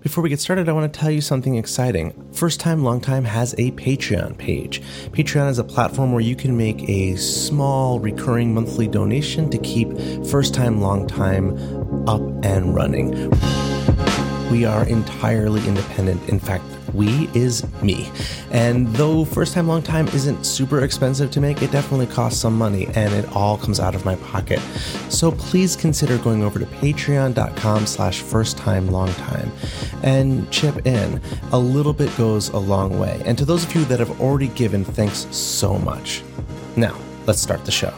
Before we get started, I want to tell you something exciting. First Time Long Time has a Patreon page. Patreon is a platform where you can make a small recurring monthly donation to keep First Time Long Time up and running. We are entirely independent. In fact, we is me. And though first time, long time isn't super expensive to make, it definitely costs some money and it all comes out of my pocket. So please consider going over to patreon.com slash first time, long time and chip in. A little bit goes a long way. And to those of you that have already given, thanks so much. Now, let's start the show.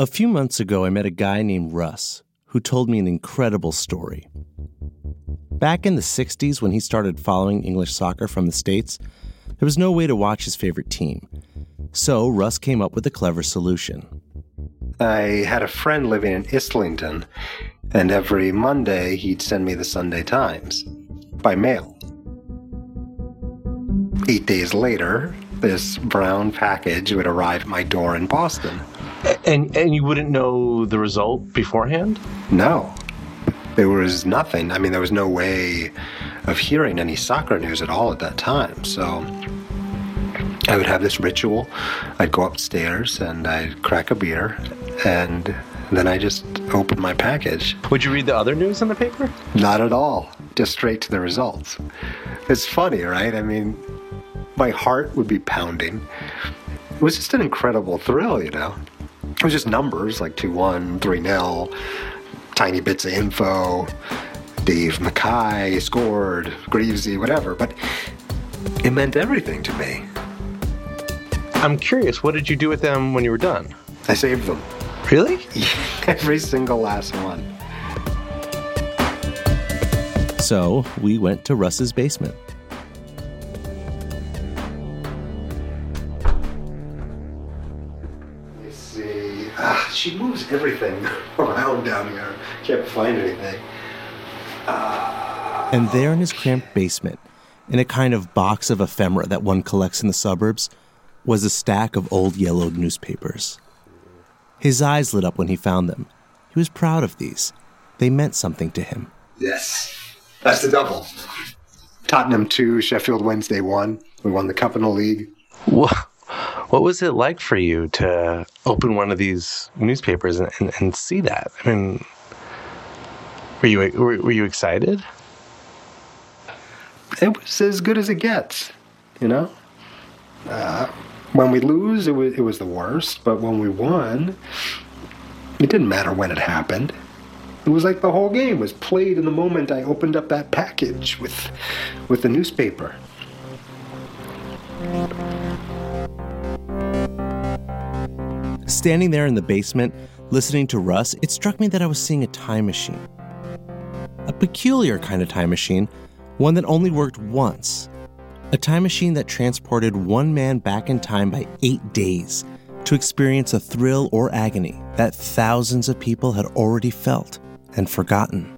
A few months ago, I met a guy named Russ who told me an incredible story. Back in the 60s, when he started following English soccer from the States, there was no way to watch his favorite team. So Russ came up with a clever solution. I had a friend living in Islington, and every Monday he'd send me the Sunday Times by mail. Eight days later, this brown package would arrive at my door in Boston. And and you wouldn't know the result beforehand? No. There was nothing. I mean, there was no way of hearing any soccer news at all at that time. So I would have this ritual. I'd go upstairs and I'd crack a beer and then I just opened my package. Would you read the other news in the paper? Not at all. Just straight to the results. It's funny, right? I mean, my heart would be pounding. It was just an incredible thrill, you know? It was just numbers like 2 1, 3 0, tiny bits of info. Dave Mackay scored, Greavesy, whatever, but it meant everything to me. I'm curious, what did you do with them when you were done? I saved them. Really? Every single last one. So we went to Russ's basement. Everything around down here. Can't find anything. Uh, and there in his cramped basement, in a kind of box of ephemera that one collects in the suburbs, was a stack of old yellowed newspapers. His eyes lit up when he found them. He was proud of these. They meant something to him. Yes. That's the double. Tottenham 2, Sheffield Wednesday 1. We won the cup in the league. What, what was it like for you to open one of these newspapers and, and, and see that? I mean, were you were, were you excited? It was as good as it gets, you know? Uh, when we lose, it was, it was the worst, but when we won, it didn't matter when it happened. It was like the whole game was played in the moment I opened up that package with, with the newspaper. Standing there in the basement, listening to Russ, it struck me that I was seeing a time machine. A peculiar kind of time machine, one that only worked once. A time machine that transported one man back in time by eight days to experience a thrill or agony that thousands of people had already felt and forgotten.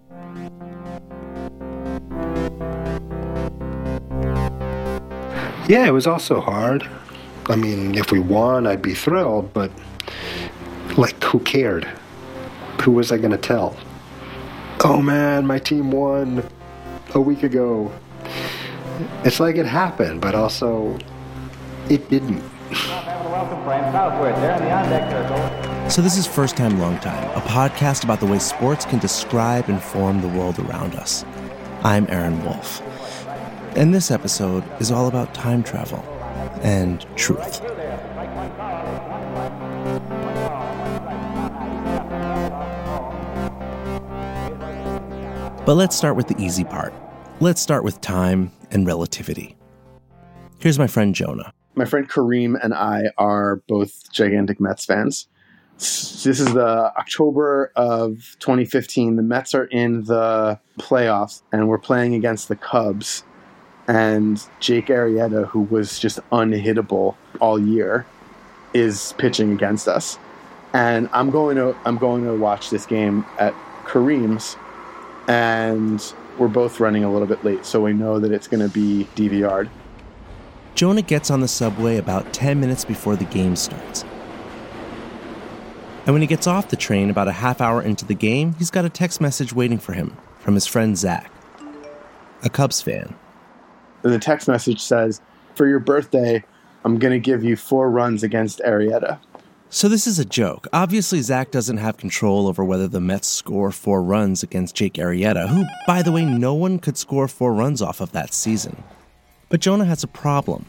Yeah, it was also hard. I mean, if we won, I'd be thrilled, but like, who cared? Who was I going to tell? Oh man, my team won a week ago. It's like it happened, but also it didn't. So, this is First Time, Long Time, a podcast about the way sports can describe and form the world around us. I'm Aaron Wolf. And this episode is all about time travel and truth. But let's start with the easy part. Let's start with time and relativity. Here's my friend Jonah. my friend Kareem and I are both gigantic Mets fans. This is the October of 2015. The Mets are in the playoffs and we're playing against the Cubs. And Jake Arrieta, who was just unhittable all year, is pitching against us. And I'm going to I'm going to watch this game at Kareem's, and we're both running a little bit late, so we know that it's going to be DVR'd. Jonah gets on the subway about 10 minutes before the game starts. And when he gets off the train about a half hour into the game, he's got a text message waiting for him from his friend Zach, a Cubs fan. And the text message says, For your birthday, I'm going to give you four runs against Arrieta. So this is a joke. Obviously, Zach doesn't have control over whether the Mets score four runs against Jake Arrieta, who, by the way, no one could score four runs off of that season. But Jonah has a problem.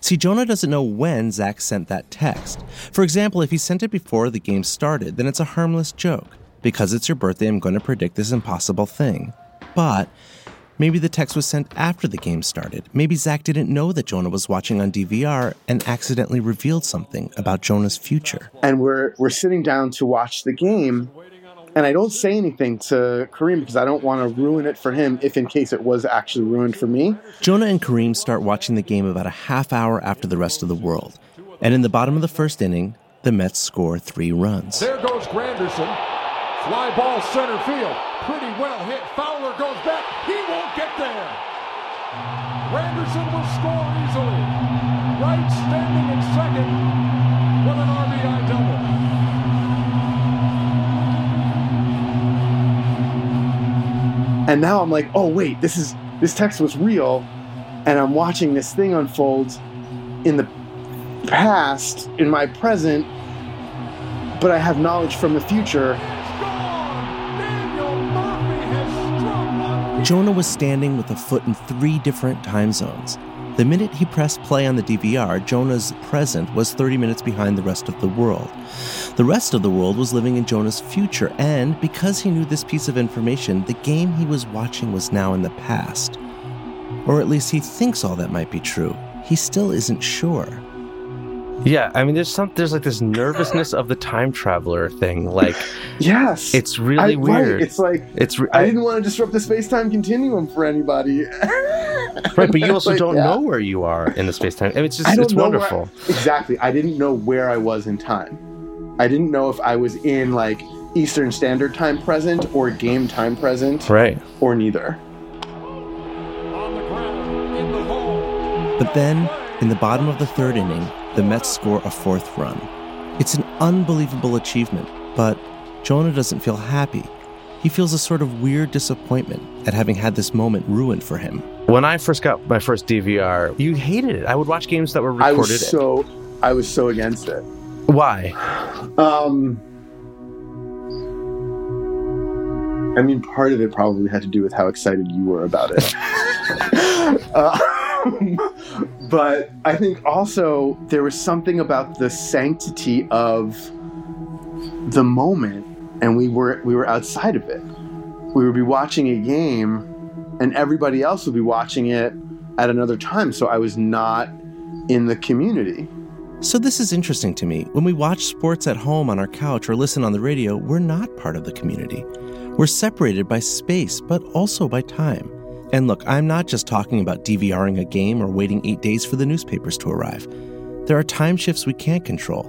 See, Jonah doesn't know when Zach sent that text. For example, if he sent it before the game started, then it's a harmless joke. Because it's your birthday, I'm going to predict this impossible thing. But maybe the text was sent after the game started. Maybe Zach didn't know that Jonah was watching on DVR and accidentally revealed something about Jonah's future. And we're we're sitting down to watch the game, and I don't say anything to Kareem because I don't want to ruin it for him if in case it was actually ruined for me. Jonah and Kareem start watching the game about a half hour after the rest of the world. And in the bottom of the first inning, the Mets score three runs. There goes Granderson. Fly ball center field. Pretty well hit. Fowler goes back. He won't get there. Granderson will score easily. Wright standing in second with an RBI double. And now I'm like, oh wait, this is this text was real, and I'm watching this thing unfold in the past, in my present, but I have knowledge from the future. Jonah was standing with a foot in three different time zones. The minute he pressed play on the DVR, Jonah's present was 30 minutes behind the rest of the world. The rest of the world was living in Jonah's future, and because he knew this piece of information, the game he was watching was now in the past. Or at least he thinks all that might be true. He still isn't sure. Yeah, I mean, there's some, there's like this nervousness of the time traveler thing. Like, Yes, it's really I- right, weird. It's like It's re- I, I- didn't want to disrupt the space time continuum for anybody. right, but you also Like, don't yeah. know where you are in the space time. I mean, it's just I it's know where I- wonderful. exactly. I didn't know where I was in time. I didn't know if I was in like Eastern Standard Time present or game time present Right. or neither. on the ground in the hole. But then, in the bottom of the third inning, the Mets score a fourth run. It's an unbelievable achievement, but Jonah doesn't feel happy. He feels a sort of weird disappointment at having had this moment ruined for him. When I first got my first DVR, you hated it. I would watch games that were recorded. I recorded. was so I was so against it. Why? Um, I mean, part of it probably had to do with how excited you were about it. Um, but I think also there was something about the sanctity of the moment, and we were we were outside of it. We would be watching a game, and everybody else would be watching it at another time. So I was not in the community. So, this is interesting to me. When we watch sports at home on our couch or listen on the radio, we're not part of the community. We're separated by space, but also by time. And look, I'm not just talking about DVRing a game or waiting eight days for the newspapers to arrive. There are time shifts we can't control.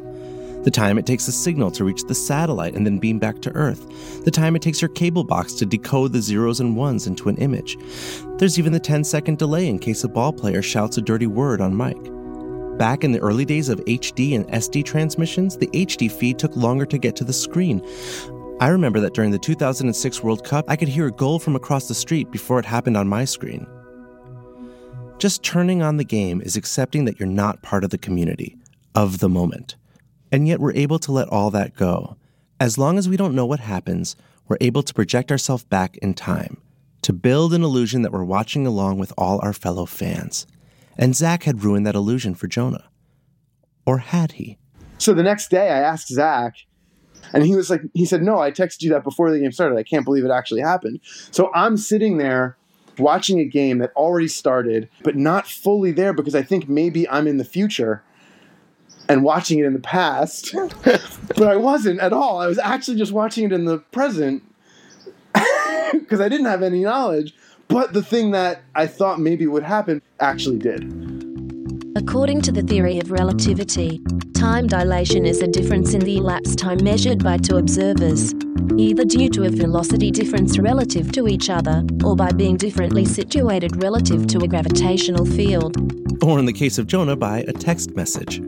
The time it takes a signal to reach the satellite and then beam back to Earth. The time it takes your cable box to decode the zeros and ones into an image. There's even the 10 second delay in case a ball player shouts a dirty word on mic. Back in the early days of HD and SD transmissions, the HD feed took longer to get to the screen. I remember that during the 2006 World Cup, I could hear a goal from across the street before it happened on my screen. Just turning on the game is accepting that you're not part of the community, of the moment. And yet we're able to let all that go. As long as we don't know what happens, we're able to project ourselves back in time, to build an illusion that we're watching along with all our fellow fans. And Zach had ruined that illusion for Jonah. Or had he? So the next day, I asked Zach, and he was like, he said, "No, I texted you that before the game started. I can't believe it actually happened." So I'm sitting there watching a game that already started, but not fully there because I think maybe I'm in the future and watching it in the past, but I wasn't at all. I was actually just watching it in the present because I didn't have any knowledge. But the thing that I thought maybe would happen actually did. According to the theory of relativity, time dilation is a difference in the elapsed time measured by two observers, either due to a velocity difference relative to each other, or by being differently situated relative to a gravitational field. Or in the case of Jonah, by a text message.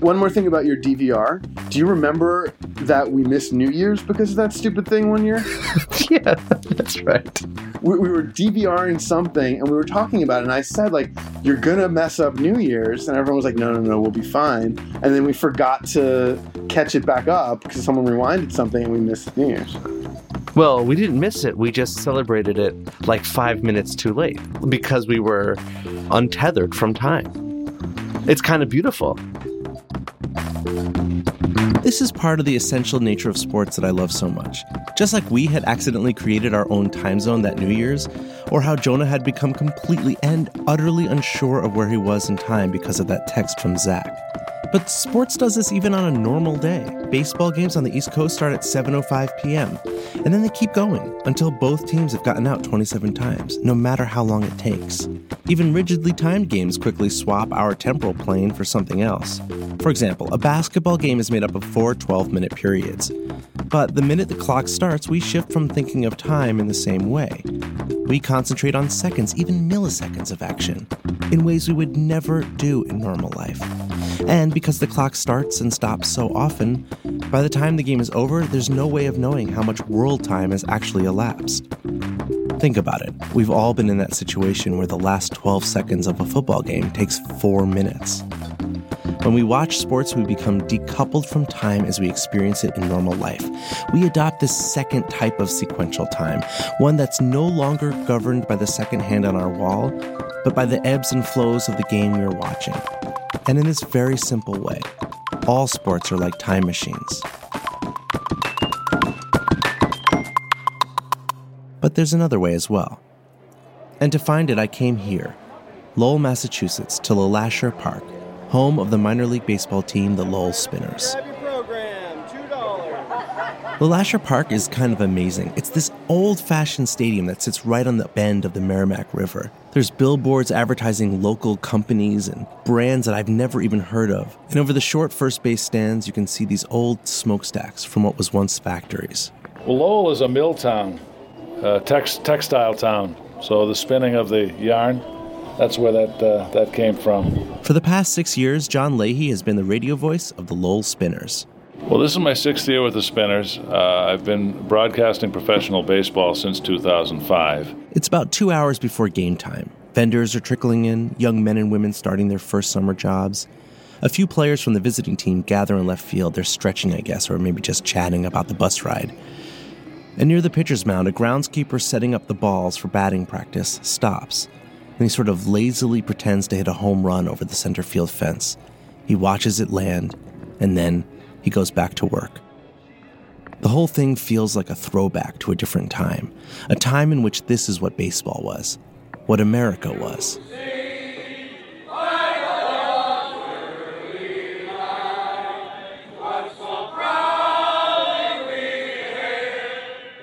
One more thing about your DVR. Do you remember that we missed New Year's because of that stupid thing one year? yeah, that's right. We, we were DVRing something and we were talking about it, and I said, like, you're gonna mess up New Year's. And everyone was like, no, no, no, we'll be fine. And then we forgot to catch it back up because someone rewinded something and we missed New Year's. Well, we didn't miss it. We just celebrated it like five minutes too late because we were untethered from time. It's kind of beautiful. This is part of the essential nature of sports that I love so much. Just like we had accidentally created our own time zone that New Year's, or how Jonah had become completely and utterly unsure of where he was in time because of that text from Zach. But sports does this even on a normal day. Baseball games on the East Coast start at 7:05 p.m. and then they keep going until both teams have gotten out 27 times, no matter how long it takes. Even rigidly timed games quickly swap our temporal plane for something else. For example, a basketball game is made up of four 12-minute periods. But the minute the clock starts, we shift from thinking of time in the same way. We concentrate on seconds, even milliseconds of action, in ways we would never do in normal life. And because the clock starts and stops so often, by the time the game is over, there's no way of knowing how much world time has actually elapsed. Think about it. We've all been in that situation where the last 12 seconds of a football game takes four minutes. When we watch sports, we become decoupled from time as we experience it in normal life. We adopt this second type of sequential time, one that's no longer governed by the second hand on our wall, but by the ebbs and flows of the game we are watching. And in this very simple way, all sports are like time machines. But there's another way as well. And to find it, I came here, Lowell, Massachusetts, to LeLacheur Park, home of the minor league baseball team, the Lowell Spinners. LeLacheur Park is kind of amazing. It's this old fashioned stadium that sits right on the bend of the Merrimack River. There's billboards advertising local companies and brands that I've never even heard of. And over the short first base stands, you can see these old smokestacks from what was once factories. Well, Lowell is a mill town, a tex- textile town. So the spinning of the yarn, that's where that, uh, that came from. For the past six years, John Leahy has been the radio voice of the Lowell Spinners. Well, this is my sixth year with the Spinners. Uh, I've been broadcasting professional baseball since 2005. It's about two hours before game time. Vendors are trickling in, young men and women starting their first summer jobs. A few players from the visiting team gather in left field. They're stretching, I guess, or maybe just chatting about the bus ride. And near the pitcher's mound, a groundskeeper setting up the balls for batting practice stops. And he sort of lazily pretends to hit a home run over the center field fence. He watches it land, and then he goes back to work. The whole thing feels like a throwback to a different time, a time in which this is what baseball was, what America was.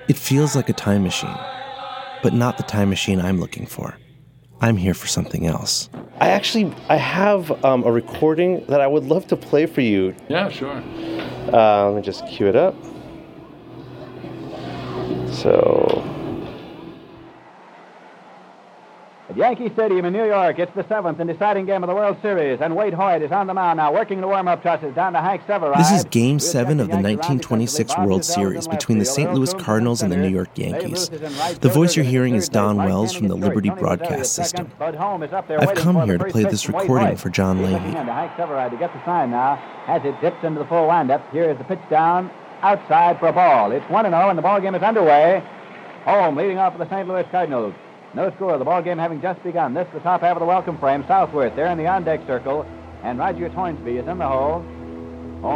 It feels like a time machine, but not the time machine I'm looking for. I'm here for something else. I actually I have um, a recording that I would love to play for you. Yeah, sure. Uh, let me just cue it up. So At Yankee Stadium in New York, it's the seventh and deciding game of the World Series, and Waite Hoyt is on the mound now, working the warm-up tosses down to Hank Severeid. This is Game 7 of the 1926 World Series between the St. Louis Cardinals and the New York Yankees. The voice you're hearing is Don Wells from the Liberty Broadcast System. I've come here to play this recording for John Leahy. Hank Severeid to get the sign now, as it dips into the full windup. Here is the pitch down, outside for a ball. It's one and zero, and the ball game is underway. Home leading off for the St. Louis Cardinals. No score. The ball game having just begun. This the top half of the welcome frame. Southworth there in the on-deck circle, and Roger Hornsby is in the hole.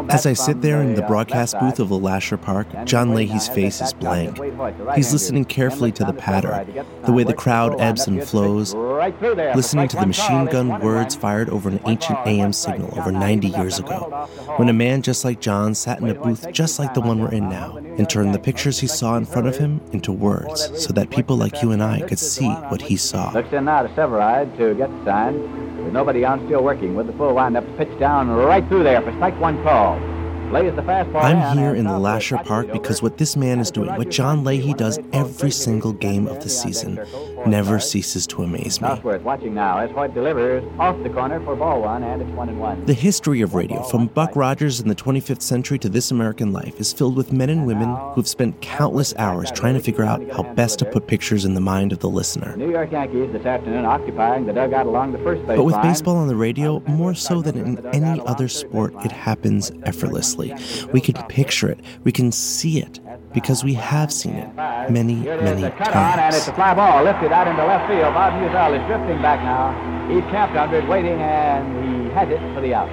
As I sit there in the broadcast booth of LeLacheur Park, John Leahy's face is blank. the He's listening carefully to the patter, the way the crowd ebbs and flows, listening to the machine gun words fired over an ancient AM signal over 90 years ago, the when a man just like John sat in a booth just like the one we're in now. The and turned the pictures he saw in front of him into words so that people like you and I could see what he saw. Looks in now to Severeid to get the sign. With nobody on, still working with the full windup. Pitch down right through there for strike one call. Lays the fastball I'm here in LeLacheur Park because what this man is doing, what John Leahy does every single game of the season, never ceases to amaze me. Southworth watching now as Hoyt delivers off the corner for ball one, and it's one and one. The history of radio, from Buck Rogers in the 25th century to This American Life, is filled with men and women who've spent countless hours trying to figure out how best to put pictures in the mind of the listener. New York Yankees this afternoon occupying the dugout along the first base But with baseball on the radio, more so than in any other sport, it happens effortlessly. We can picture it, we can see it, because we have seen it many, Here it is, many on, and it's times. a fly ball lifted out into left field. Bob Meusel is drifting back now. He's camped under it, waiting, and he has it for the out.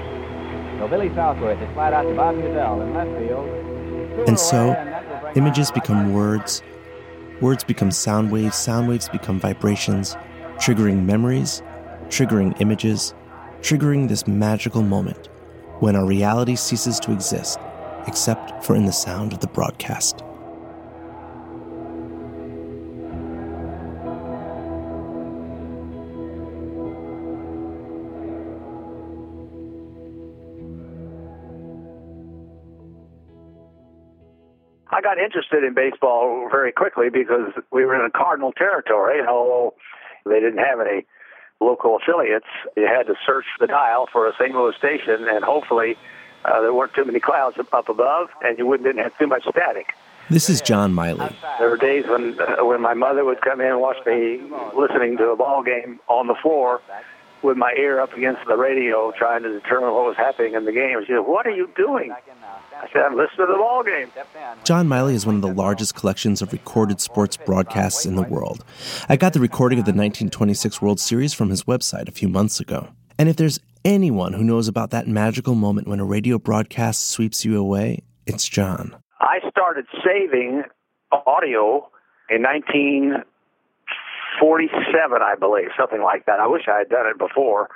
So Billy Southworth is flied out to Bob Meusel in left field. And so, away, and that will bring images become words, words become sound waves, sound waves become vibrations, triggering memories, triggering images, triggering this magical moment when our reality ceases to exist, except for in the sound of the broadcast. I got interested in baseball very quickly because we were in a Cardinal territory, although they didn't have any local affiliates, you had to search the dial for a St. Louis station, and hopefully uh, there weren't too many clouds up- up above, and you wouldn't didn't have too much static. This is John Miley. There were days when uh, when my mother would come in and watch me listening to a ball game on the floor with my ear up against the radio, trying to determine what was happening in the game. She said, "What are you doing?" I said, "I'm listening to the ball game." John Miley is one of the largest collections of recorded sports broadcasts in the world. I got the recording of the 1926 World Series from his website a few months ago. And if there's anyone who knows about that magical moment when a radio broadcast sweeps you away, it's John. I started saving audio in 1947, I believe, something like that. I wish I had done it before,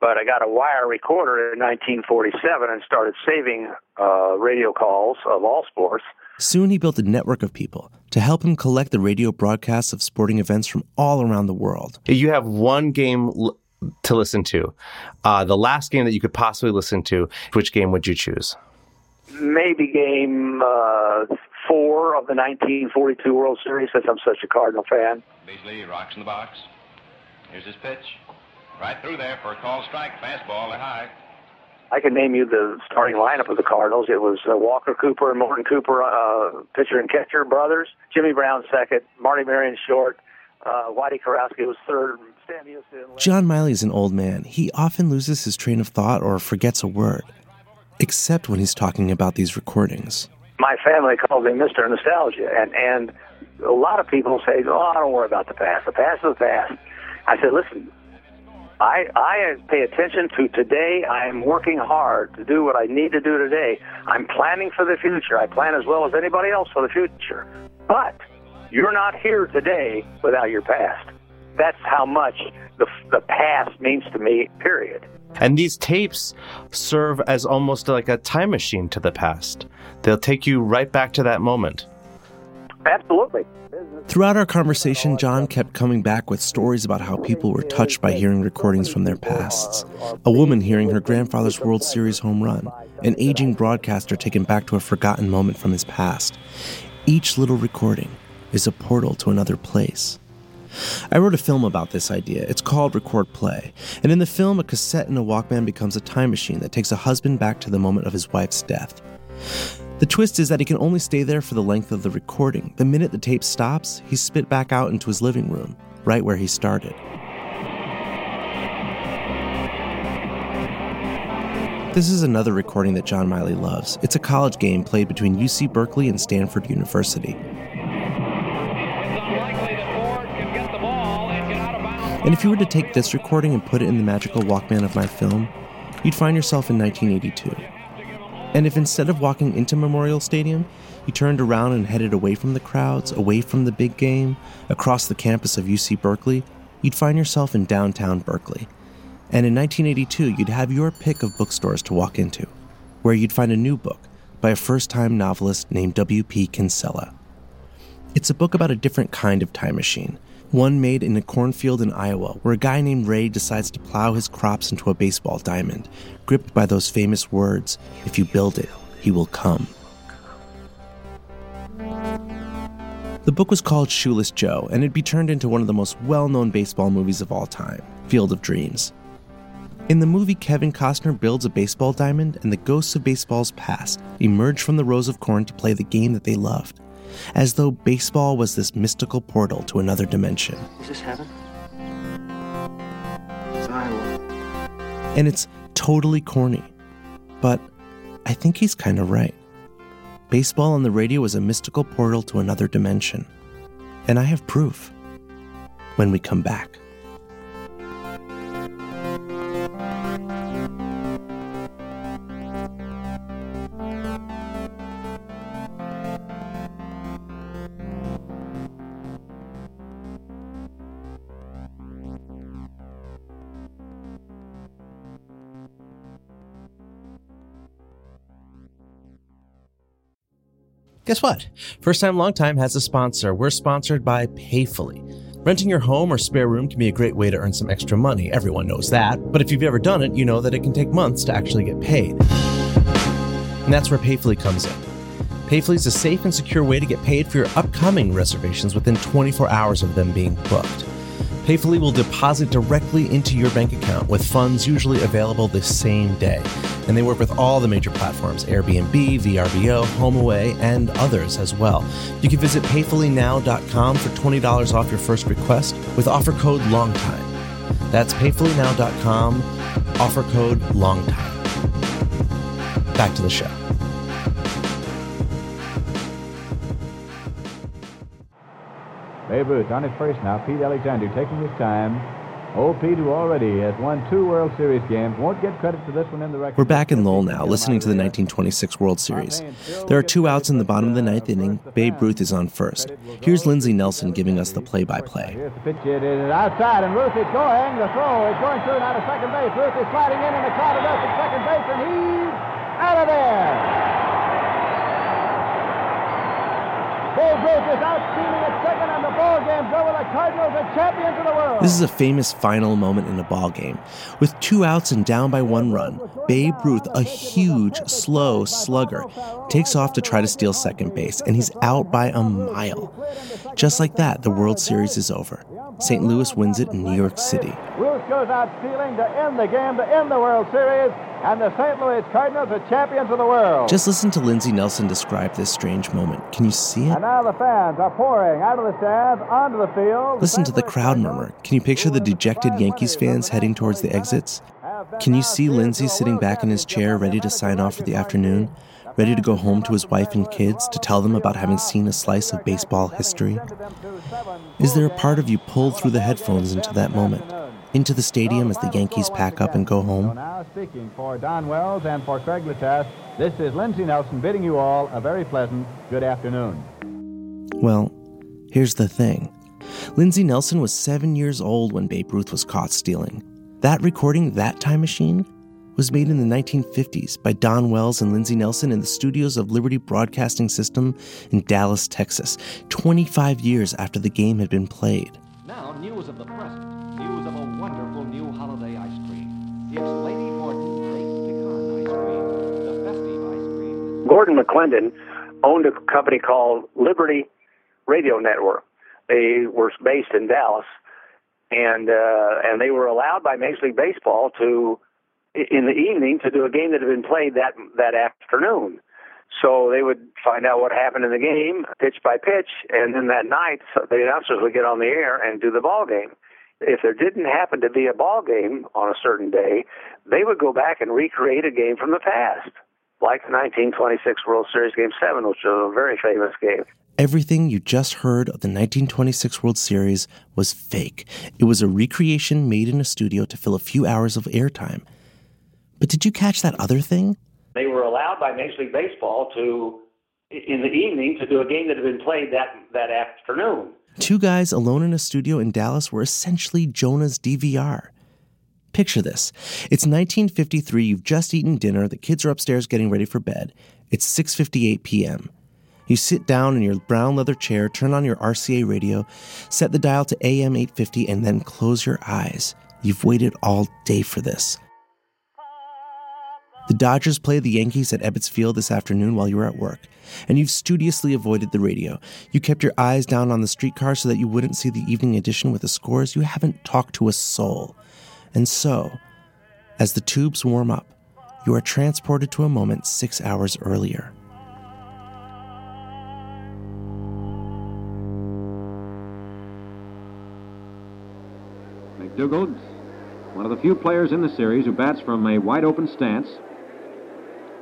but I got a wire recorder in 1947 and started saving uh, radio calls of all sports. Soon he built a network of people to help him collect the radio broadcasts of sporting events from all around the world. You have one game l- to listen to. Uh, the last game that you could possibly listen to, which game would you choose? Maybe game uh, four of the 1942 World Series, since I'm such a Cardinal fan. Beazley rocks in the box. Here's his pitch. Right through there for a call strike. Fastball high. I can name you the starting lineup of the Cardinals. It was uh, Walker Cooper and Morton Cooper, uh, pitcher and catcher brothers. Jimmy Brown second, Marty Marion short, uh, Whitey Kurowski was third, Stan Houston. John Miley is an old man. He often loses his train of thought or forgets a word, except when he's talking about these recordings. My family calls me Mr. Nostalgia, and and a lot of people say, "Oh, I don't worry about the past. The past is the past." I said, "Listen, I I pay attention to today. I am working hard to do what I need to do today. I'm planning for the future. I plan as well as anybody else for the future. But you're not here today without your past. That's how much the the past means to me. Period." And these tapes serve as almost like a time machine to the past. They'll take you right back to that moment. Absolutely. Throughout our conversation, John kept coming back with stories about how people were touched by hearing recordings from their pasts. A woman hearing her grandfather's World Series home run, an aging broadcaster taken back to a forgotten moment from his past. Each little recording is a portal to another place. I wrote a film about this idea. It's called Record Play. And in the film, a cassette and a Walkman becomes a time machine that takes a husband back to the moment of his wife's death. The twist is that he can only stay there for the length of the recording. The minute the tape stops, he's spit back out into his living room, right where he started. This is another recording that John Miley loves. It's a college game played between UC Berkeley and Stanford University. And if you were to take this recording and put it in the magical Walkman of my film, you'd find yourself in 1982. And if instead of walking into Memorial Stadium, you turned around and headed away from the crowds, away from the big game, across the campus of UC Berkeley, you'd find yourself in downtown Berkeley. And in 1982, you'd have your pick of bookstores to walk into, where you'd find a new book by a first time novelist named W.P. Kinsella. It's a book about a different kind of time machine, one made in a cornfield in Iowa, where a guy named Ray decides to plow his crops into a baseball diamond, gripped by those famous words if you build it, he will come. The book was called Shoeless Joe, and it'd be turned into one of the most well known baseball movies of all time Field of Dreams. In the movie, Kevin Costner builds a baseball diamond, and the ghosts of baseball's past emerge from the rows of corn to play the game that they loved, as though baseball was this mystical portal to another dimension. Is this heaven? It's Iowa. And it's totally corny. But I think he's kind of right. Baseball on the radio is a mystical portal to another dimension. And I have proof. When we come back. Guess what? First Time Long Time has a sponsor. We're sponsored by Payfully. Renting your home or spare room can be a great way to earn some extra money. Everyone knows that. But if you've ever done it, you know that it can take months to actually get paid. And that's where Payfully comes in. Payfully is a safe and secure way to get paid for your upcoming reservations within 24 hours of them being booked. Payfully will deposit directly into your bank account with funds usually available the same day. And they work with all the major platforms Airbnb, VRBO, HomeAway, and others as well. You can visit payfullynow.com for $20 off your first request with offer code LONGTIME. That's payfullynow.com, offer code LONGTIME. Back to the show. Babe Ruth on his first now. Pete Alexander taking his time. Old Pete, who already has won two World Series games, won't get credit for this one in the record. We're back in Lowell now, listening to the 1926 World Series. There are two outs in the bottom of the ninth inning. Babe Ruth is on first. Here's Lindsey Nelson giving us the play-by-play. Here's the pitch. It is outside, and Ruth is going. The throw is going through now to second base. Ruth is sliding in, and the crowd is up at second base, and he's out of there. Babe Ruth is out at second, and the ball game's over. The Cardinals are champions of the world. This is a famous final moment in a ball game. With two outs and down by one run, Babe Ruth, a huge, slow slugger, takes off to try to steal second base, and he's out by a mile. Just like that, the World Series is over. St. Louis wins it in New York City. Ruth goes out stealing to end the game, to end the World Series, and the St. Louis Cardinals are champions of the world. Just listen to Lindsey Nelson describe this strange moment. Can you see it? And now the fans are pouring out of the stands onto the field. Listen to the crowd murmur. Can you picture the dejected Yankees fans heading towards the exits? Can you see Lindsey sitting back in his chair ready to sign off for the afternoon? Ready to go home to his wife and kids to tell them about having seen a slice of baseball history? Is there a part of you pulled through the headphones into that moment? Into the stadium as the Yankees pack up and go home? Now speaking for Don Wells and for Craig Latas, this is Lindsey Nelson bidding you all a very pleasant good afternoon. Well, here's the thing. Lindsey Nelson was seven years old when Babe Ruth was caught stealing. That recording, That Time Machine, was made in the 1950s by Don Wells and Lindsey Nelson in the studios of Liberty Broadcasting System in Dallas, Texas, 25 years after the game had been played. Now, news Gordon McLendon owned a company called Liberty Radio Network. They were based in Dallas, and uh, and they were allowed by Major League Baseball to in the evening to do a game that had been played that that afternoon. So they would find out what happened in the game, pitch by pitch, and then that night the announcers would get on the air and do the ball game. If there didn't happen to be a ball game on a certain day, they would go back and recreate a game from the past, like the 1926 World Series Game 7, which was a very famous game. Everything you just heard of the 1926 World Series was fake. It was a recreation made in a studio to fill a few hours of airtime. But did you catch that other thing? They were allowed by Major League Baseball to, in the evening, to do a game that had been played that, that afternoon. Two guys alone in a studio in Dallas were essentially Jonah's DVR. Picture this. It's 1953, you've just eaten dinner, the kids are upstairs getting ready for bed. It's 6:58 p.m. You sit down in your brown leather chair, turn on your RCA radio, set the dial to AM 850 and then close your eyes. You've waited all day for this. The Dodgers play the Yankees at Ebbets Field this afternoon while you were at work, and you've studiously avoided the radio. You kept your eyes down on the streetcar so that you wouldn't see the evening edition with the scores. You haven't talked to a soul. And so, as the tubes warm up, you are transported to a moment six hours earlier. McDougald, one of the few players in the series who bats from a wide open stance.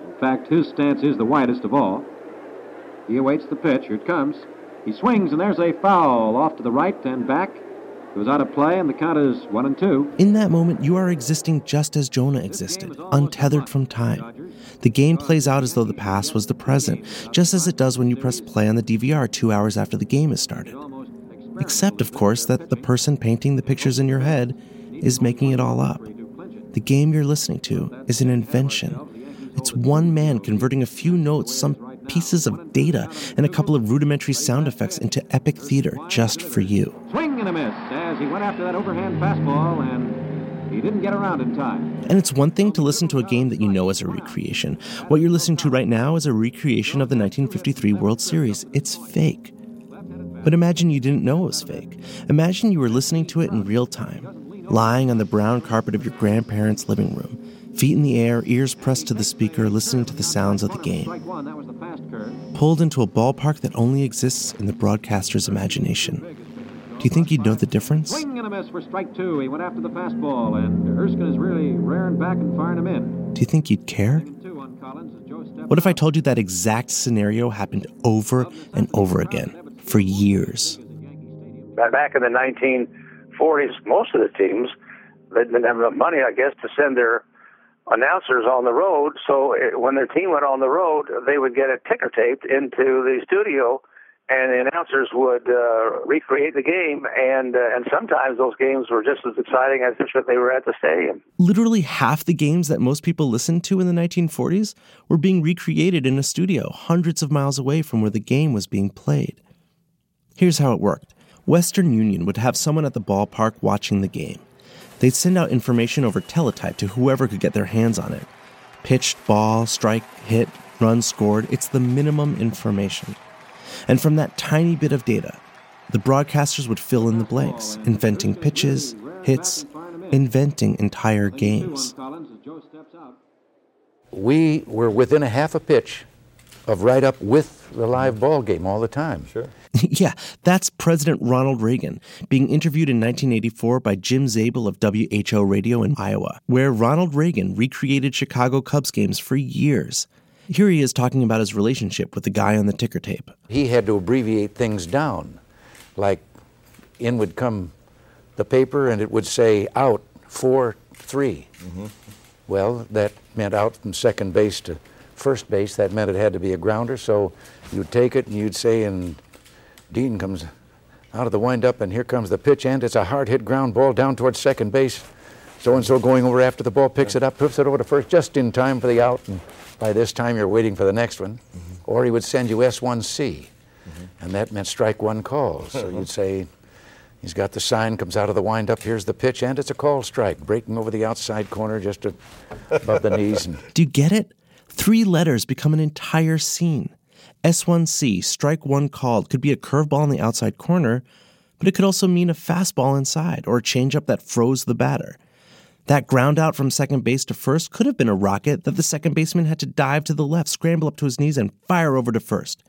In fact, his stance is the widest of all. He awaits the pitch. Here it comes. He swings, and there's a foul off to the right and back. It was out of play, and the count is one and two. In that moment, you are existing just as Jonah existed, untethered from time. The game plays out as though the past was the present, just as it does when you press play on the DVR two hours after the game has started. Except, of course, that the person painting the pictures in your head is making it all up. The game you're listening to is an invention. It's one man converting a few notes, some pieces of data, and a couple of rudimentary sound effects into epic theater just for you. Swing and a miss as he went after that overhand fastball, and he didn't get around in time. And it's one thing to listen to a game that you know is a recreation. What you're listening to right now is a recreation of the 1953 World Series. It's fake. But imagine you didn't know it was fake. Imagine you were listening to it in real time, lying on the brown carpet of your grandparents' living room, feet in the air, ears pressed to the speaker, listening to the sounds of the game. Pulled into a ballpark that only exists in the broadcaster's imagination. Do you think you'd know the difference? Swing and a miss for strike two. He went after the fastball, and Erskine is really rearing back and firing him in. Do you think you'd care? What if I told you that exact scenario happened over and over again for years? Back in the 1940s, most of the teams they didn't have enough money, I guess, to send their announcers on the road. So it, when their team went on the road, they would get a ticker taped into the studio, and the announcers would uh, recreate the game. And uh, and sometimes those games were just as exciting as if they were at the stadium. Literally half the games that most people listened to in the 1940s were being recreated in a studio hundreds of miles away from where the game was being played. Here's how it worked Western Union would have someone at the ballpark watching the game. They'd send out information over teletype to whoever could get their hands on it. Pitched, ball, strike, hit, run scored, it's the minimum information. And from that tiny bit of data, the broadcasters would fill in the blanks, inventing pitches, hits, inventing entire games. We were within a half a pitch of right up with the live ball game all the time. Sure. yeah, that's President Ronald Reagan being interviewed in 1984 by Jim Zabel of WHO Radio in Iowa, where Ronald Reagan recreated Chicago Cubs games for years. Here he is talking about his relationship with the guy on the ticker tape. He had to abbreviate things down. Like, in would come the paper and it would say out 4 3. Mm-hmm. Well, that meant out from second base to first base. That meant it had to be a grounder. So you'd take it and you'd say, and Dean comes out of the windup, and here comes the pitch, and it's a hard hit ground ball down towards second base. So and so going over after the ball, picks it up, puts it over to first just in time for the out, and by this time you're waiting for the next one. Mm-hmm. Or he would send you S1C, mm-hmm. and that meant strike one calls. So you'd say, He's got the sign, comes out of the windup. Here's the pitch, and it's a call strike, breaking over the outside corner just above the knees. And Do you get it? Three letters become an entire scene. S1C, strike one called, could be a curveball in the outside corner, but it could also mean a fastball inside or a changeup that froze the batter. That ground out from second base to first could have been a rocket that the second baseman had to dive to the left, scramble up to his knees, and fire over to first.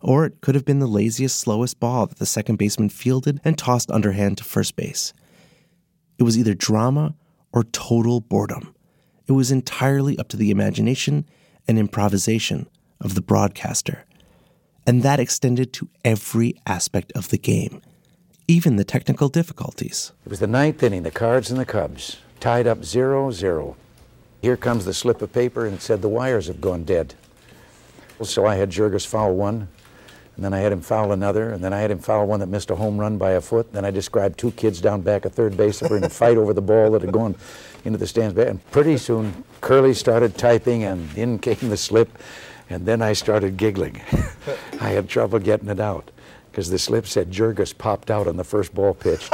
Or it could have been the laziest, slowest ball that the second baseman fielded and tossed underhand to first base. It was either drama or total boredom. It was entirely up to the imagination and improvisation of the broadcaster. And that extended to every aspect of the game, even the technical difficulties. It was the ninth inning, the Cards and the Cubs, tied up 0 0. Here comes the slip of paper, and it said the wires have gone dead. So I had Jurges foul one, and then I had him foul another, and then I had him foul one that missed a home run by a foot. Then I described two kids down back at third base that were in a fight over the ball that had gone into the stands. And pretty soon, Curly started typing, and in came the slip, and then I started giggling. I had trouble getting it out because the slip said Jurges popped out on the first ball pitch.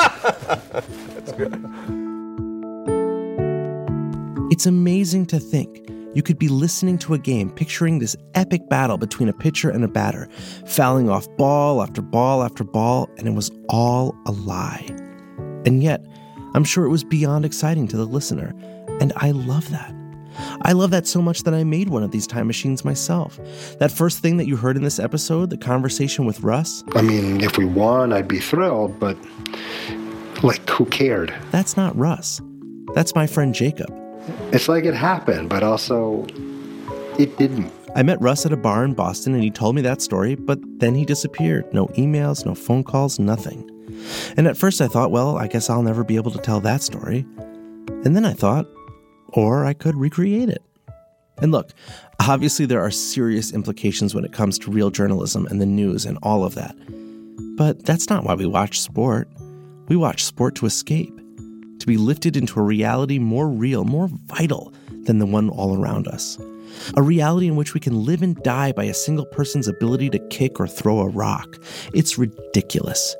It's amazing to think You could be listening to a game, picturing this epic battle between a pitcher and a batter, fouling off ball after ball after ball, and it was all a lie. And yet, I'm sure it was beyond exciting to the listener, and I love that. I love that so much that I made one of these time machines myself. That first thing that you heard in this episode, the conversation with Russ. I mean, if we won, I'd be thrilled, but like, who cared? That's not Russ. That's my friend Jacob. It's like it happened, but also it didn't. I met Russ at a bar in Boston and he told me that story, but then he disappeared. No emails, no phone calls, nothing. And at first I thought, well, I guess I'll never be able to tell that story. And then I thought, or I could recreate it. And look, obviously there are serious implications when it comes to real journalism and the news and all of that. But that's not why we watch sport. We watch sport to escape, to be lifted into a reality more real, more vital than the one all around us. A reality in which we can live and die by a single person's ability to kick or throw a rock. It's ridiculous.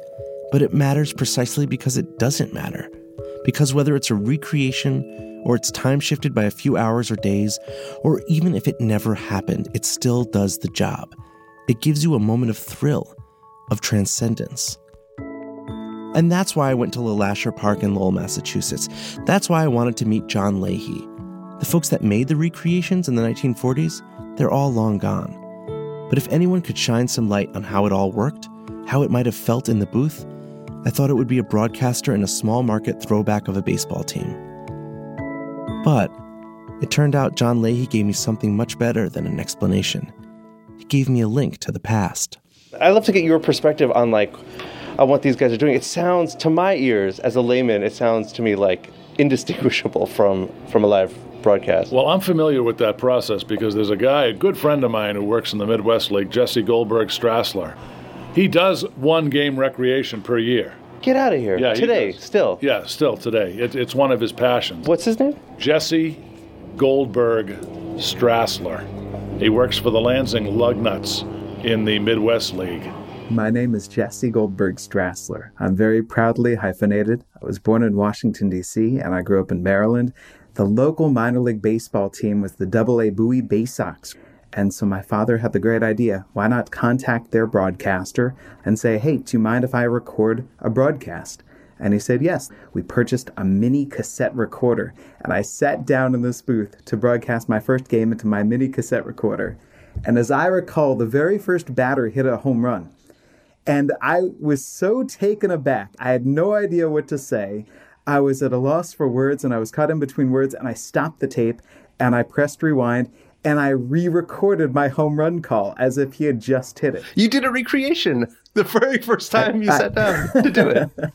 But it matters precisely because it doesn't matter. Because whether it's a recreation or it's time shifted by a few hours or days, or even if it never happened, it still does the job. It gives you a moment of thrill, of transcendence. And that's why I went to LeLacheur Park in Lowell, Massachusetts. That's why I wanted to meet John Leahy. The folks that made the recreations in the 1940s, they're all long gone. But if anyone could shine some light on how it all worked, how it might have felt in the booth, I thought it would be a broadcaster in a small market throwback of a baseball team. But it turned out John Leahy gave me something much better than an explanation. He gave me a link to the past. I'd love to get your perspective on like on what these guys are doing. It sounds to my ears as a layman, it sounds to me like indistinguishable from from a live broadcast. Well, I'm familiar with that process because there's a guy, a good friend of mine who works in the Midwest League, Jesse Goldberg Strassler. He does one game recreation per year. Get out of here. Yeah, today, does. still. Yeah, still today. It, it's one of his passions. What's his name? Jesse Goldberg Strassler. He works for the Lansing Lugnuts in the Midwest League. My name is Jesse Goldberg Strassler. I'm very proudly hyphenated. I was born in Washington, D.C., and I grew up in Maryland. The local minor league baseball team was the Double A Bowie Bay Sox. And so my father had the great idea why not contact their broadcaster and say, hey, do you mind if I record a broadcast? And he said, yes. We purchased a mini cassette recorder, and I sat down in this booth to broadcast my first game into my mini cassette recorder. And as I recall, the very first batter hit a home run. And I was so taken aback. I had no idea what to say. I was at a loss for words and I was caught in between words and I stopped the tape and I pressed rewind and I re recorded my home run call as if he had just hit it. You did a recreation the very first time you sat down to do it.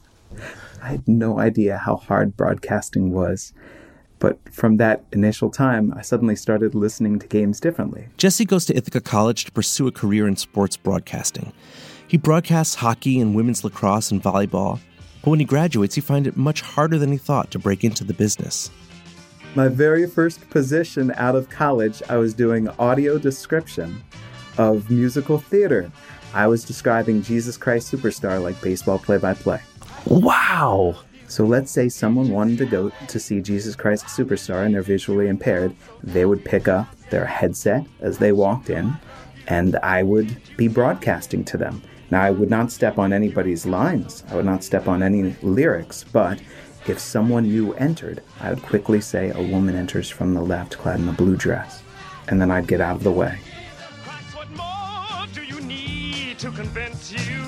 I had no idea how hard broadcasting was. But from that initial time, I suddenly started listening to games differently. Jesse goes to Ithaca College to pursue a career in sports broadcasting. He broadcasts hockey and women's lacrosse and volleyball, but when he graduates, he finds it much harder than he thought to break into the business. My very first position out of college, I was doing audio description of musical theater. I was describing Jesus Christ Superstar like baseball play by play. Wow! So let's say someone wanted to go to see Jesus Christ Superstar and they're visually impaired. They would pick up their headset as they walked in, and I would be broadcasting to them. Now, I would not step on anybody's lines, I would not step on any lyrics, but if someone new entered, I would quickly say, A woman enters from the left clad in a blue dress. And then I'd get out of the way. to convince you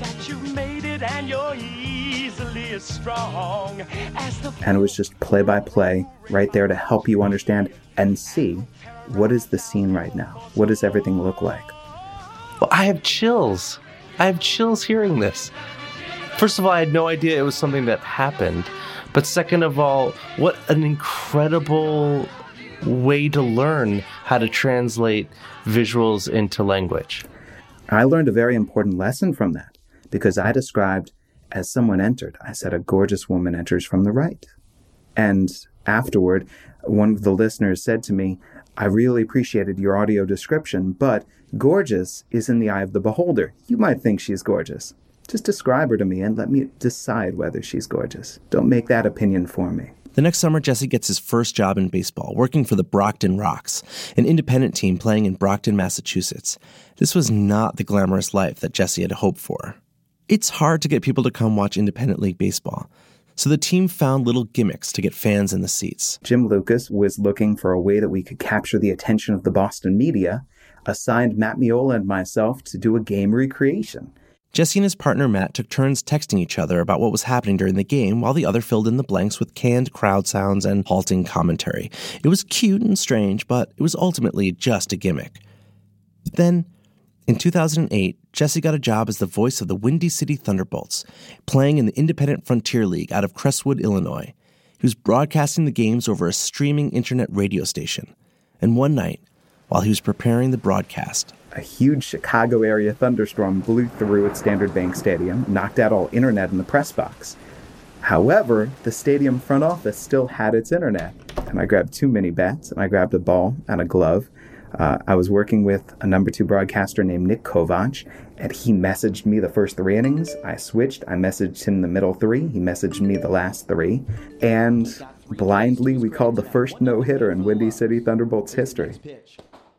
that you made it and you're easily as strong as the And it was just play by play, right there to help you understand and see what is the scene right now? What does everything look like? Well, I have chills. I have chills hearing this. First of all, I had no idea it was something that happened. But second of all, what an incredible way to learn how to translate visuals into language. I learned a very important lesson from that because I described as someone entered, I said, a gorgeous woman enters from the right. And afterward, one of the listeners said to me, I really appreciated your audio description, but gorgeous is in the eye of the beholder. You might think she's gorgeous. Just describe her to me and let me decide whether she's gorgeous. Don't make that opinion for me. The next summer, Jesse gets his first job in baseball, working for the Brockton Rox, an independent team playing in Brockton, Massachusetts. This was not the glamorous life that Jesse had hoped for. It's hard to get people to come watch independent league baseball, so the team found little gimmicks to get fans in the seats. Jim Lucas was looking for a way that we could capture the attention of the Boston media, assigned Matt Miola and myself to do a game recreation. Jesse and his partner Matt took turns texting each other about what was happening during the game while the other filled in the blanks with canned crowd sounds and halting commentary. It was cute and strange, but it was ultimately just a gimmick. Then, in 2008, Jesse got a job as the voice of the Windy City Thunderbolts, playing in the Independent Frontier League out of Crestwood, Illinois. He was broadcasting the games over a streaming internet radio station. And one night, while he was preparing the broadcast, a huge Chicago area thunderstorm blew through at Standard Bank Stadium, knocked out all internet in the press box. However, the stadium front office still had its internet, and I grabbed two mini bats, and I grabbed a ball and a glove. Uh, I was working with a number two broadcaster named Nick Kovach, and he messaged me the first three innings. I switched. I messaged him the middle three. He messaged me the last three. And blindly, we called the first no hitter in Windy City Thunderbolts history.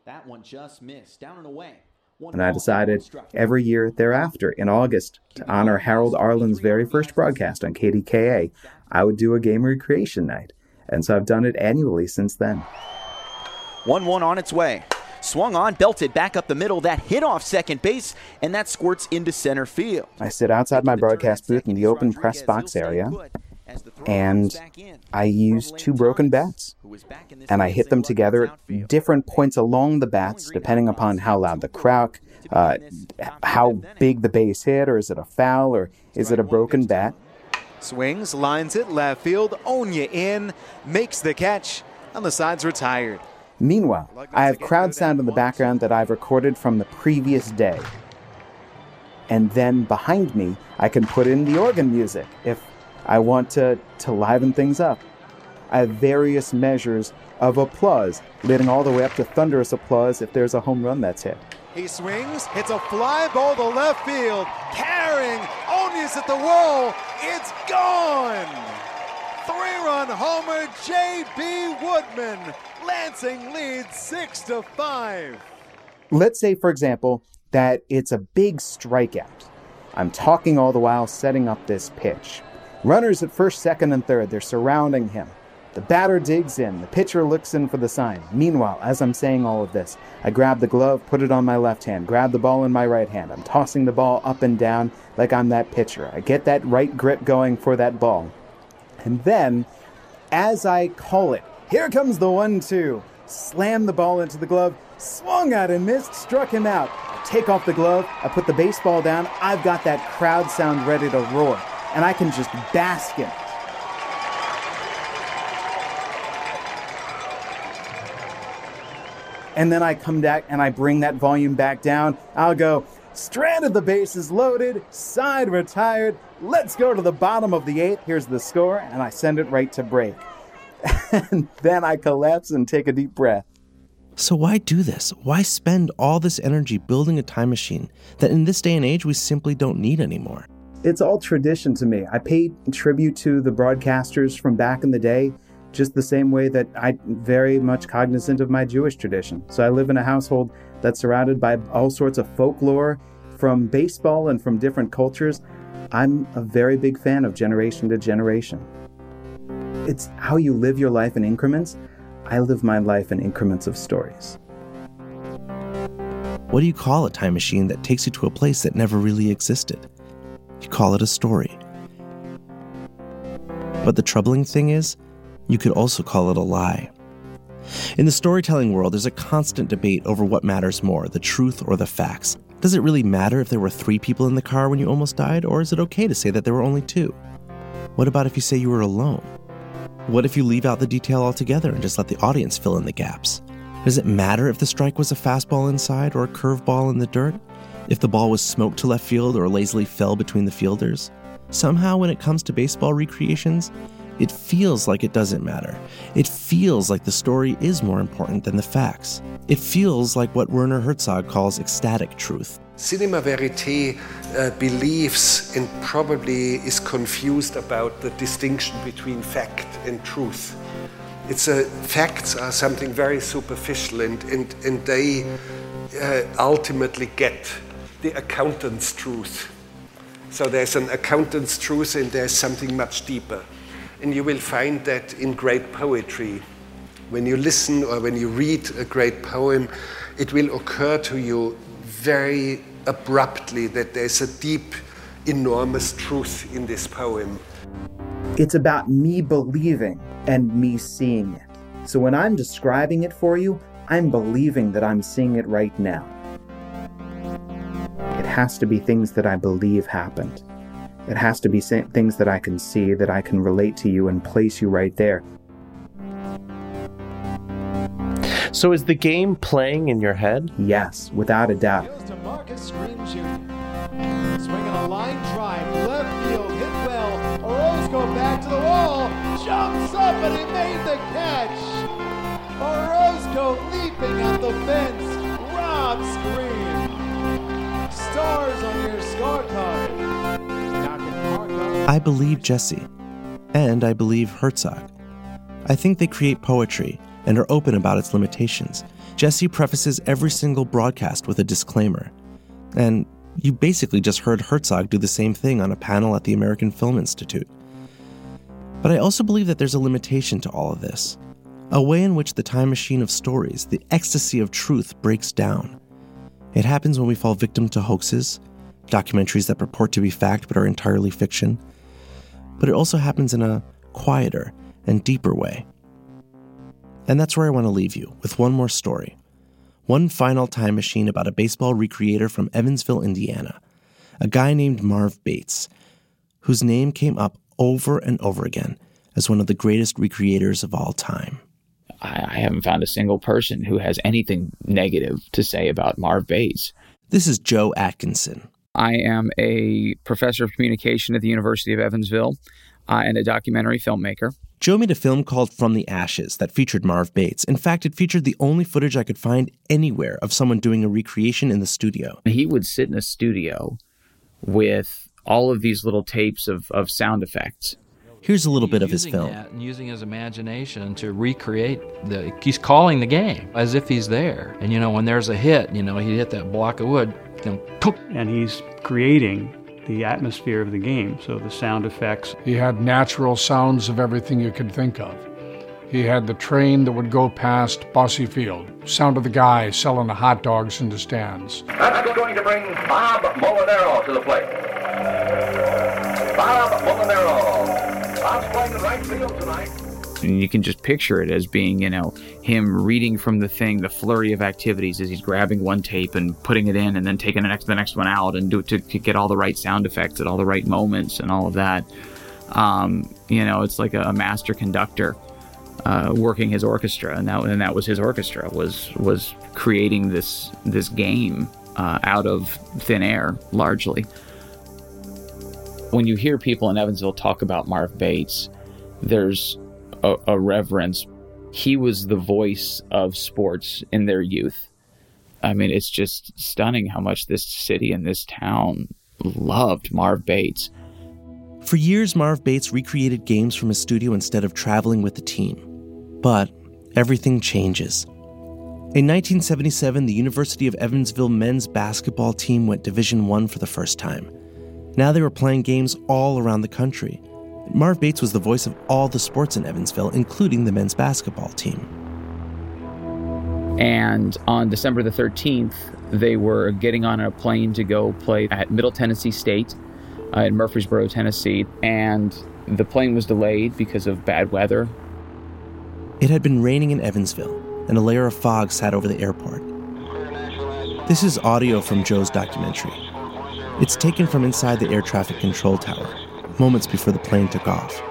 That one just missed. Down and away. And I decided every year thereafter, in August, to honor Harold Arlin's very first broadcast on KDKA, I would do a game recreation night. And so I've done it annually since then. 1 1 on its way. Swung on, belted back up the middle. That hit off second base, and that squirts into center field. I sit outside my broadcast booth in the open press box area, and I use two broken bats. And I hit them together at different points along the bats, depending upon how loud the crack, uh, how big the base hit, or is it a foul, or is it a broken bat. Swings, lines it left field, Onya in, makes the catch, and the side's retired. Meanwhile, I have crowd sound in the background that I've recorded from the previous day. And then behind me, I can put in the organ music if I want to, to liven things up. I have various measures of applause, leading all the way up to thunderous applause if there's a home run that's hit. He swings, hits a fly ball to left field, carrying Onius at the wall. It's gone! Three run homer, J.B. Woodman. Lansing leads 6 to 5. Let's say, for example, that it's a big strikeout. I'm talking all the while setting up this pitch. Runners at first, second, and third, they're surrounding him. The batter digs in, the pitcher looks in for the sign. Meanwhile, as I'm saying all of this, I grab the glove, put it on my left hand, grab the ball in my right hand. I'm tossing the ball up and down like I'm that pitcher. I get that right grip going for that ball. And then, as I call it, here comes the one two. Slam the ball into the glove, swung at and missed, struck him out. I take off the glove, I put the baseball down, I've got that crowd sound ready to roar, and I can just bask in it. And then I come back and I bring that volume back down. I'll go, stranded, the bases loaded, side retired. Let's go to the bottom of the eighth. Here's the score, and I send it right to break. and then I collapse and take a deep breath. So, why do this? Why spend all this energy building a time machine that in this day and age we simply don't need anymore? It's all tradition to me. I pay tribute to the broadcasters from back in the day, just the same way that I'm very much cognizant of my Jewish tradition. So, I live in a household that's surrounded by all sorts of folklore from baseball and from different cultures. I'm a very big fan of generation to generation. It's how you live your life in increments. I live my life in increments of stories. What do you call a time machine that takes you to a place that never really existed? You call it a story. But the troubling thing is, you could also call it a lie. In the storytelling world, there's a constant debate over what matters more, the truth or the facts. Does it really matter if there were three people in the car when you almost died, or is it okay to say that there were only two? What about if you say you were alone? What if you leave out the detail altogether and just let the audience fill in the gaps? Does it matter if the strike was a fastball inside or a curveball in the dirt? If the ball was smoked to left field or lazily fell between the fielders? Somehow, when it comes to baseball recreations, it feels like it doesn't matter. It feels like the story is more important than the facts. It feels like what Werner Herzog calls ecstatic truth. Cinema Verite uh, believes and probably is confused about the distinction between fact and truth. It's a, facts are something very superficial and, and, and they uh, ultimately get the accountant's truth. So there's an accountant's truth and there's something much deeper. And you will find that in great poetry. When you listen or when you read a great poem, it will occur to you very abruptly that there's a deep, enormous truth in this poem. It's about me believing and me seeing it. So when I'm describing it for you, I'm believing that I'm seeing it right now. It has to be things that I believe happened. It has to be things that I can see, that I can relate to you and place you right there. So is the game playing in your head? Yes, without a doubt. Marcus Swinging a line drive, left field, hit well. Orozco back to the wall, jumps up and he made the catch. Orozco leaping at the fence. Rob Scream. I believe Jesse, and I believe Herzog. I think they create poetry and are open about its limitations. Jesse prefaces every single broadcast with a disclaimer. And you basically just heard Herzog do the same thing on a panel at the American Film Institute. But I also believe that there's a limitation to all of this a way in which the time machine of stories, the ecstasy of truth, breaks down. It happens when we fall victim to hoaxes, documentaries that purport to be fact but are entirely fiction. But it also happens in a quieter and deeper way. And that's where I want to leave you with one more story. One final time machine about a baseball recreator from Evansville, Indiana, a guy named Marv Bates, whose name came up over and over again as one of the greatest recreators of all time. I haven't found a single person who has anything negative to say about Marv Bates. This is Joe Atkinson. I am a professor of communication at the University of Evansville uh, and a documentary filmmaker. Joe made a film called From the Ashes that featured Marv Bates. In fact, it featured the only footage I could find anywhere of someone doing a recreation in the studio. He would sit in a studio with all of these little tapes of, of sound effects. Here's a little bit of his film. that and using his imagination to recreate the. He's calling the game as if he's there. And you know, when there's a hit, you know, he hit that block of wood, you know, and he's creating the atmosphere of the game. So the sound effects. He had natural sounds of everything you could think of. He had the train that would go past Bosse Field, sound of the guy selling the hot dogs in the stands. That's going to bring Bob Molinaro to the plate. Bob Molinaro. And you can just picture it as being, you know, him reading from the thing, the flurry of activities as he's grabbing one tape and putting it in and then taking the next, the next one out and do to, to get all the right sound effects at all the right moments and all of that. Um, you know, it's like a, master conductor uh, working his orchestra, and that and that was his orchestra was was creating this this game uh, out of thin air largely. When you hear people in Evansville talk about Marv Bates, there's a, a reverence. He was the voice of sports in their youth. I mean, it's just stunning how much this city and this town loved Marv Bates. For years, Marv Bates recreated games from his studio instead of traveling with the team. But everything changes. In 1977, the University of Evansville men's basketball team went Division 1 for the first time. Now they were playing games all around the country. Marv Bates was the voice of all the sports in Evansville, including the men's basketball team. And on December the 13th, they were getting on a plane to go play at Middle Tennessee State uh, in Murfreesboro, Tennessee. And the plane was delayed because of bad weather. It had been raining in Evansville, and a layer of fog sat over the airport. This is audio from Joe's documentary. It's taken from inside the air traffic control tower, moments before the plane took off.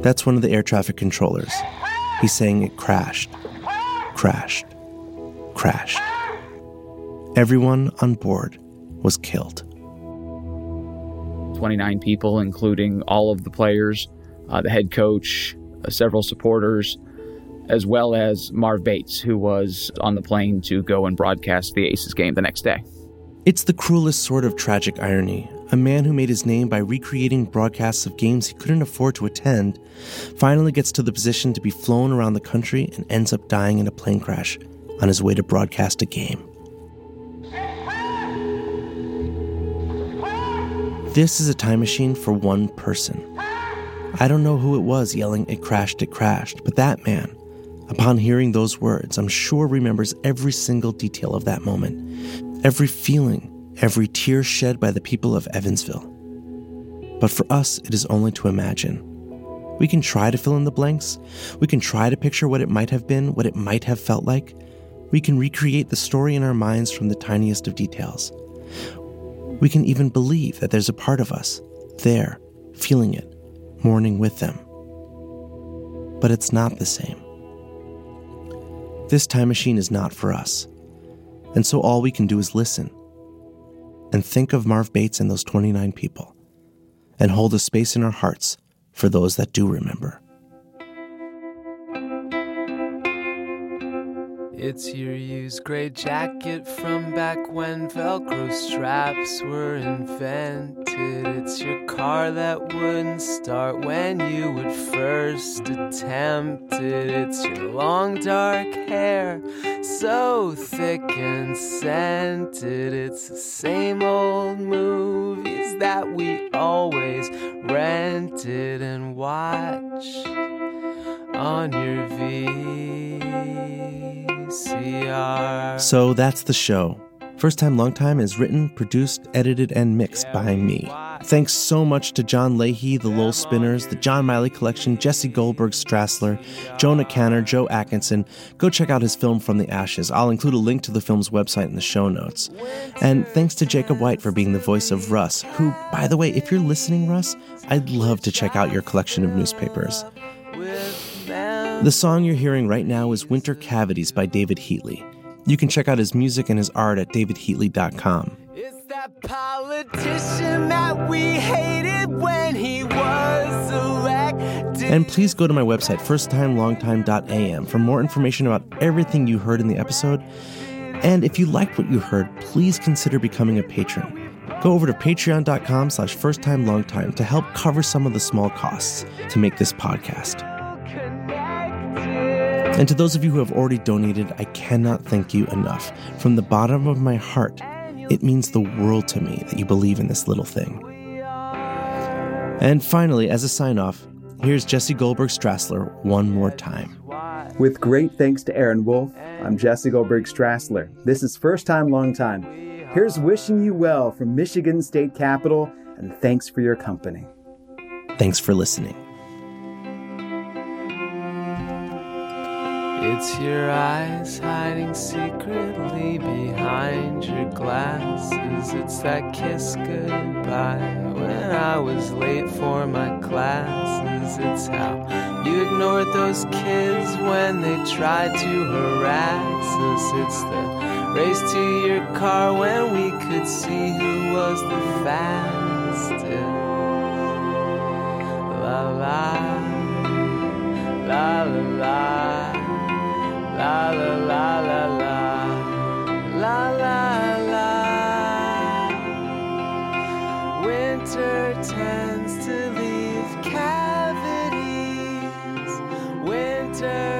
That's one of the air traffic controllers. He's saying it crashed, crashed, crashed. Everyone on board was killed. 29 people, including all of the players, uh, the head coach, uh, several supporters, as well as Marv Bates, who was on the plane to go and broadcast the Aces game the next day. It's the cruelest sort of tragic irony. A man who made his name by recreating broadcasts of games he couldn't afford to attend finally gets to the position to be flown around the country and ends up dying in a plane crash on his way to broadcast a game. This is a time machine for one person. I don't know who it was yelling, It crashed, it crashed, but that man, upon hearing those words, I'm sure remembers every single detail of that moment, every feeling, every tear shed by the people of Evansville. But for us, it is only to imagine. We can try to fill in the blanks. We can try to picture what it might have been, what it might have felt like. We can recreate the story in our minds from the tiniest of details. We can even believe that there's a part of us there, feeling it, mourning with them. But it's not the same. This time machine is not for us. And so all we can do is listen and think of Marv Bates and those 29 people and hold a space in our hearts for those that do remember. It's your used gray jacket from back when Velcro straps were invented. It's your car that wouldn't start when you would first attempt it. It's your long dark hair, so thick and scented. It's the same old movies that we always rented and watched on your VCR. So that's the show. First Time Long Time is written, produced, edited, and mixed by me. Thanks so much to John Leahy, the Lowell Spinners, the John Miley Collection, Jesse Goldberg Strassler, Jonah Canner, Joe Atkinson. Go check out his film From the Ashes. I'll include a link to the film's website in the show notes. And thanks to Jacob White for being the voice of Russ, who, by the way, if you're listening, Russ, I'd love to check out your collection of newspapers. The song you're hearing right now is Winter Cavities by David Heatley. You can check out his music and his art at davidheatley.com. Politician that we hated when he was elected. And please go to my website, firsttimelongtime.am, for more information about everything you heard in the episode. And if you liked what you heard, please consider becoming a patron. Go over to patreon.com slash firsttimelongtime to help cover some of the small costs to make this podcast. And to those of you who have already donated, I cannot thank you enough. From the bottom of my heart, it means the world to me that you believe in this little thing. And finally, as a sign off, here's Jesse Goldberg Strassler one more time. With great thanks to Aaron Wolf, I'm Jesse Goldberg Strassler. This is First Time Long Time. Here's wishing you well from Michigan State Capitol, and thanks for your company. Thanks for listening. It's your eyes hiding secretly behind your glasses. It's that kiss goodbye when I was late for my classes. It's how you ignored those kids when they tried to harass us. It's the race to your car when we could see who was the fastest. La la, la la la. La la la la la la la. Winter tends to leave cavities. Winter